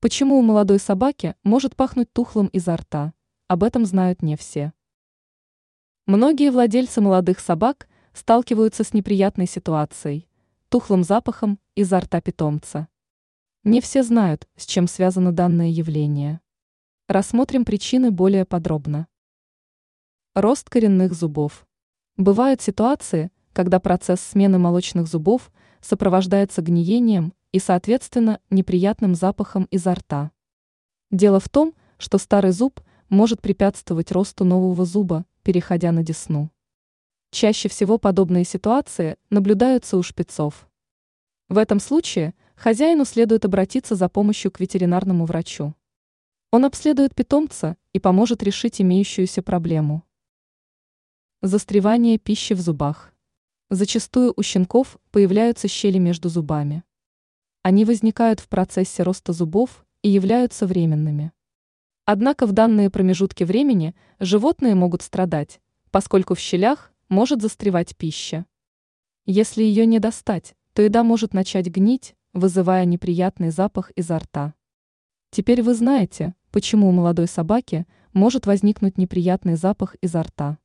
Почему у молодой собаки может пахнуть тухлым изо рта? Об этом знают не все. Многие владельцы молодых собак сталкиваются с неприятной ситуацией – тухлым запахом изо рта питомца. Не все знают, с чем связано данное явление. Рассмотрим причины более подробно. Рост коренных зубов. Бывают ситуации, когда процесс смены молочных зубов сопровождается гниением и, соответственно, неприятным запахом изо рта. Дело в том, что старый зуб может препятствовать росту нового зуба, переходя на десну. Чаще всего подобные ситуации наблюдаются у шпицов. В этом случае хозяину следует обратиться за помощью к ветеринарному врачу. Он обследует питомца и поможет решить имеющуюся проблему. Застревание пищи в зубах. Зачастую у щенков появляются щели между зубами. Они возникают в процессе роста зубов и являются временными. Однако в данные промежутки времени животные могут страдать, поскольку в щелях может застревать пища. Если ее не достать, то еда может начать гнить, вызывая неприятный запах изо рта. Теперь вы знаете, почему у молодой собаки может возникнуть неприятный запах изо рта.